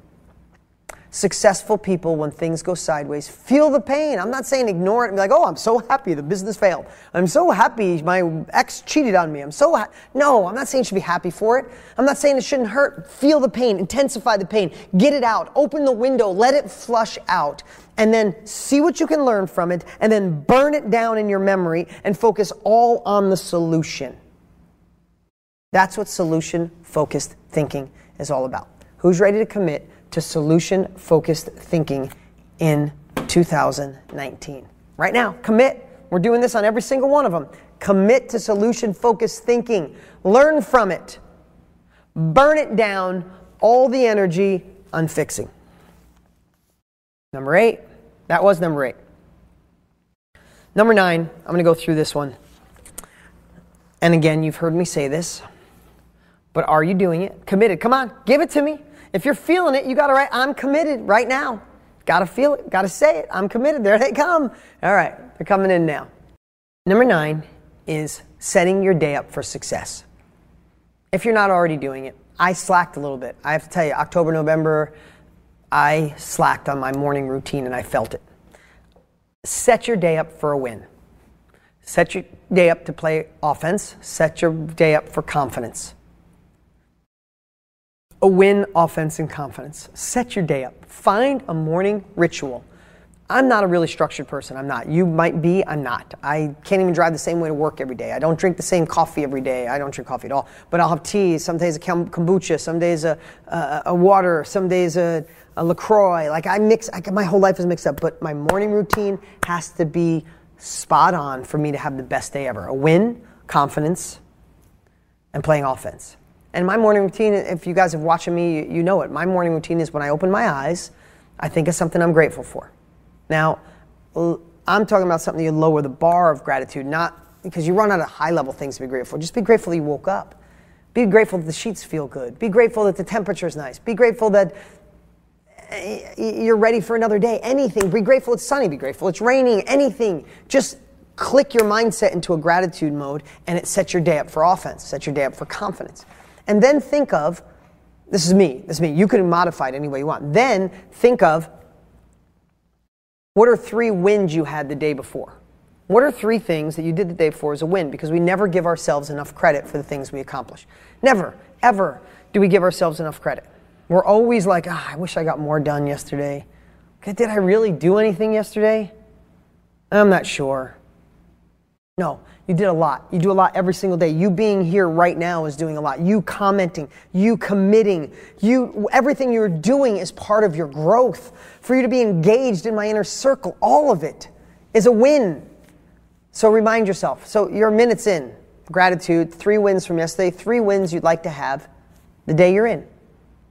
Successful people, when things go sideways, feel the pain. I'm not saying ignore it and be like, oh, I'm so happy the business failed. I'm so happy my ex cheated on me. I'm so happy. No, I'm not saying you should be happy for it. I'm not saying it shouldn't hurt. Feel the pain, intensify the pain, get it out, open the window, let it flush out, and then see what you can learn from it, and then burn it down in your memory and focus all on the solution. That's what solution focused thinking is all about. Who's ready to commit to solution focused thinking in 2019. Right now, commit. We're doing this on every single one of them. Commit to solution focused thinking. Learn from it. Burn it down, all the energy on fixing. Number eight. That was number eight. Number nine, I'm going to go through this one. And again, you've heard me say this, but are you doing it? Committed. Come on, give it to me. If you're feeling it, you got to write, I'm committed right now. Got to feel it, got to say it. I'm committed. There they come. All right, they're coming in now. Number nine is setting your day up for success. If you're not already doing it, I slacked a little bit. I have to tell you, October, November, I slacked on my morning routine and I felt it. Set your day up for a win. Set your day up to play offense. Set your day up for confidence a win, offense, and confidence. Set your day up. Find a morning ritual. I'm not a really structured person. I'm not. You might be. I'm not. I can't even drive the same way to work every day. I don't drink the same coffee every day. I don't drink coffee at all. But I'll have tea. Some days a kombucha. Some days a, a, a water. Some days a, a LaCroix. Like I mix. I, my whole life is mixed up. But my morning routine has to be spot on for me to have the best day ever. A win, confidence, and playing offense. And my morning routine, if you guys have watching me, you know it. My morning routine is when I open my eyes, I think of something I'm grateful for. Now, I'm talking about something you lower the bar of gratitude, not because you run out of high level things to be grateful. Just be grateful you woke up. Be grateful that the sheets feel good. Be grateful that the temperature is nice. Be grateful that eh, you're ready for another day. Anything. Be grateful it's sunny. Be grateful it's raining. Anything. Just click your mindset into a gratitude mode and it sets your day up for offense, sets your day up for confidence. And then think of this is me, this is me. You can modify it any way you want. Then think of what are three wins you had the day before? What are three things that you did the day before as a win? Because we never give ourselves enough credit for the things we accomplish. Never, ever do we give ourselves enough credit. We're always like, oh, I wish I got more done yesterday. Did I really do anything yesterday? I'm not sure. No, you did a lot. You do a lot every single day. You being here right now is doing a lot. You commenting, you committing, you everything you're doing is part of your growth. For you to be engaged in my inner circle, all of it is a win. So remind yourself. So you're minutes in. Gratitude, three wins from yesterday, three wins you'd like to have the day you're in.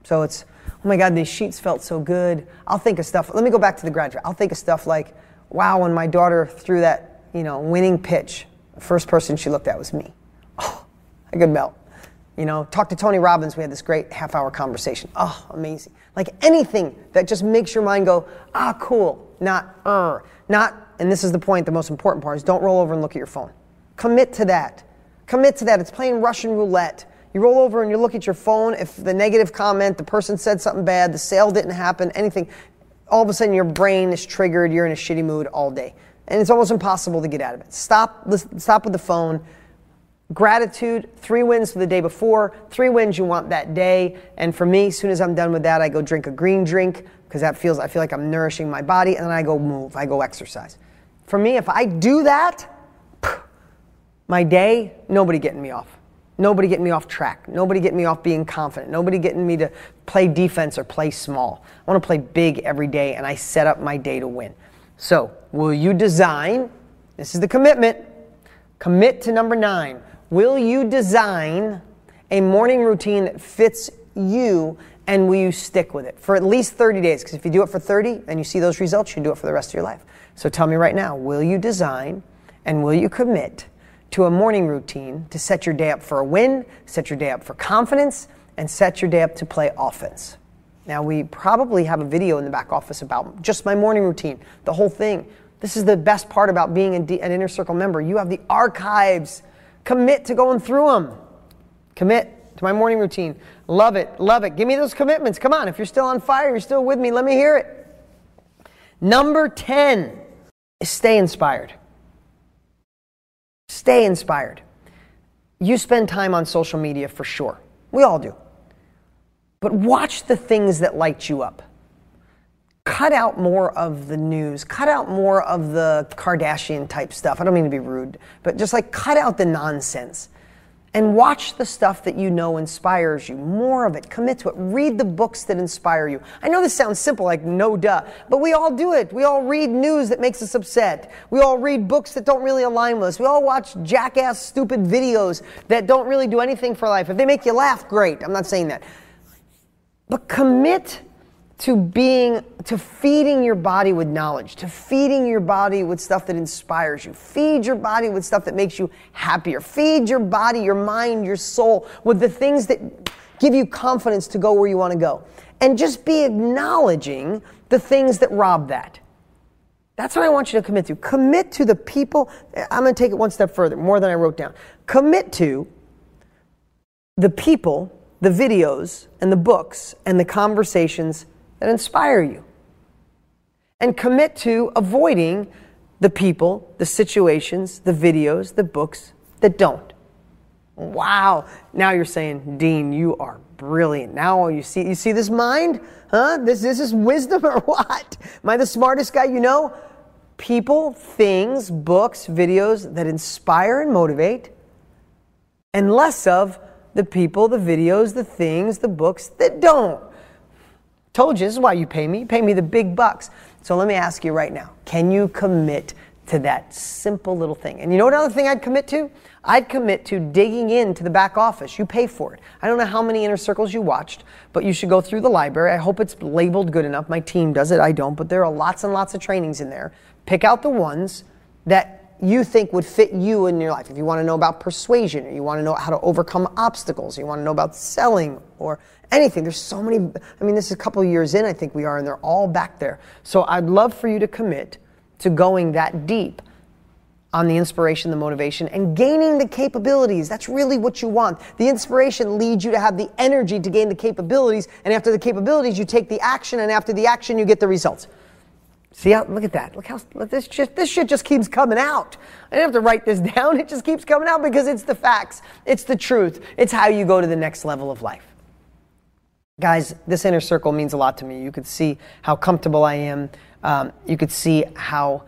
So it's, oh my God, these sheets felt so good. I'll think of stuff. Let me go back to the graduate. I'll think of stuff like, wow, when my daughter threw that you know, winning pitch, first person she looked at was me. Oh, I could melt. You know, talk to Tony Robbins. We had this great half hour conversation. Oh, amazing. Like anything that just makes your mind go, ah, cool, not, er, not, and this is the point, the most important part is don't roll over and look at your phone. Commit to that. Commit to that. It's playing Russian roulette. You roll over and you look at your phone. If the negative comment, the person said something bad, the sale didn't happen, anything, all of a sudden your brain is triggered. You're in a shitty mood all day and it's almost impossible to get out of it. Stop, stop with the phone. Gratitude, three wins for the day before, three wins you want that day. And for me, as soon as I'm done with that, I go drink a green drink because that feels, I feel like I'm nourishing my body, and then I go move, I go exercise. For me, if I do that, my day, nobody getting me off. Nobody getting me off track. Nobody getting me off being confident. Nobody getting me to play defense or play small. I want to play big every day, and I set up my day to win. So, will you design? This is the commitment. Commit to number nine. Will you design a morning routine that fits you and will you stick with it for at least 30 days? Because if you do it for 30 and you see those results, you can do it for the rest of your life. So tell me right now will you design and will you commit to a morning routine to set your day up for a win, set your day up for confidence, and set your day up to play offense? Now, we probably have a video in the back office about just my morning routine, the whole thing. This is the best part about being an inner circle member. You have the archives. Commit to going through them. Commit to my morning routine. Love it. Love it. Give me those commitments. Come on. If you're still on fire, you're still with me, let me hear it. Number 10 is stay inspired. Stay inspired. You spend time on social media for sure. We all do. But watch the things that light you up. Cut out more of the news. Cut out more of the Kardashian type stuff. I don't mean to be rude, but just like cut out the nonsense and watch the stuff that you know inspires you. More of it. Commit to it. Read the books that inspire you. I know this sounds simple, like no duh, but we all do it. We all read news that makes us upset. We all read books that don't really align with us. We all watch jackass, stupid videos that don't really do anything for life. If they make you laugh, great. I'm not saying that. But commit to being to feeding your body with knowledge to feeding your body with stuff that inspires you. Feed your body with stuff that makes you happier. Feed your body your mind your soul with the things that give you confidence to go where you want to go. And just be acknowledging the things that rob that. That's what i want you to commit to. Commit to the people i'm going to take it one step further more than i wrote down. Commit to the people the videos and the books and the conversations that inspire you. And commit to avoiding the people, the situations, the videos, the books that don't. Wow. Now you're saying, Dean, you are brilliant. Now you see you see this mind? Huh? This this is wisdom or what? Am I the smartest guy you know? People, things, books, videos that inspire and motivate, and less of the people, the videos, the things, the books that don't. Told you, this is why you pay me. You pay me the big bucks. So let me ask you right now can you commit to that simple little thing? And you know what other thing I'd commit to? I'd commit to digging into the back office. You pay for it. I don't know how many inner circles you watched, but you should go through the library. I hope it's labeled good enough. My team does it, I don't, but there are lots and lots of trainings in there. Pick out the ones that you think would fit you in your life. If you want to know about persuasion, or you want to know how to overcome obstacles, you want to know about selling, or anything. There's so many, I mean, this is a couple years in, I think we are, and they're all back there. So I'd love for you to commit to going that deep on the inspiration, the motivation, and gaining the capabilities. That's really what you want. The inspiration leads you to have the energy to gain the capabilities, and after the capabilities, you take the action, and after the action, you get the results. See how, look at that. Look how, look, this, just, this shit just keeps coming out. I don't have to write this down. It just keeps coming out because it's the facts. It's the truth. It's how you go to the next level of life. Guys, this inner circle means a lot to me. You could see how comfortable I am. Um, you could see how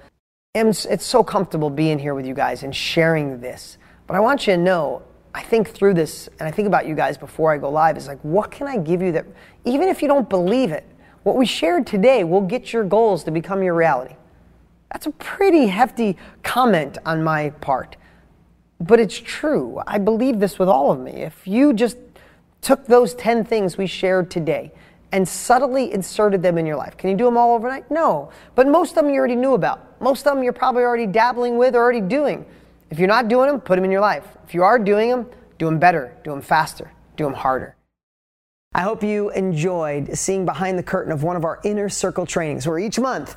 it's so comfortable being here with you guys and sharing this. But I want you to know, I think through this, and I think about you guys before I go live, is like, what can I give you that, even if you don't believe it, what we shared today will get your goals to become your reality. That's a pretty hefty comment on my part. But it's true. I believe this with all of me. If you just took those 10 things we shared today and subtly inserted them in your life. Can you do them all overnight? No. But most of them you already knew about. Most of them you're probably already dabbling with or already doing. If you're not doing them, put them in your life. If you are doing them, do them better, do them faster, do them harder. I hope you enjoyed seeing behind the curtain of one of our inner circle trainings where each month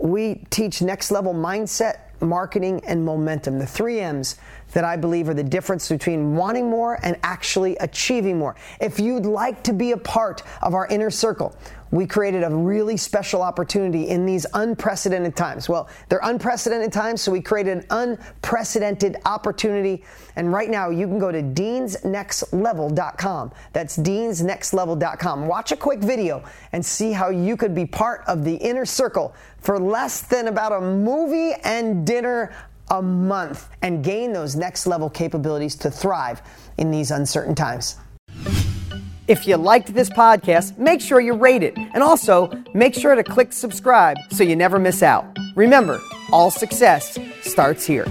we teach next level mindset, marketing, and momentum, the three M's that I believe are the difference between wanting more and actually achieving more. If you'd like to be a part of our inner circle, we created a really special opportunity in these unprecedented times. Well, they're unprecedented times, so we created an unprecedented opportunity. And right now, you can go to deansnextlevel.com. That's deansnextlevel.com. Watch a quick video and see how you could be part of the inner circle for less than about a movie and dinner a month and gain those next level capabilities to thrive in these uncertain times. If you liked this podcast, make sure you rate it and also make sure to click subscribe so you never miss out. Remember, all success starts here.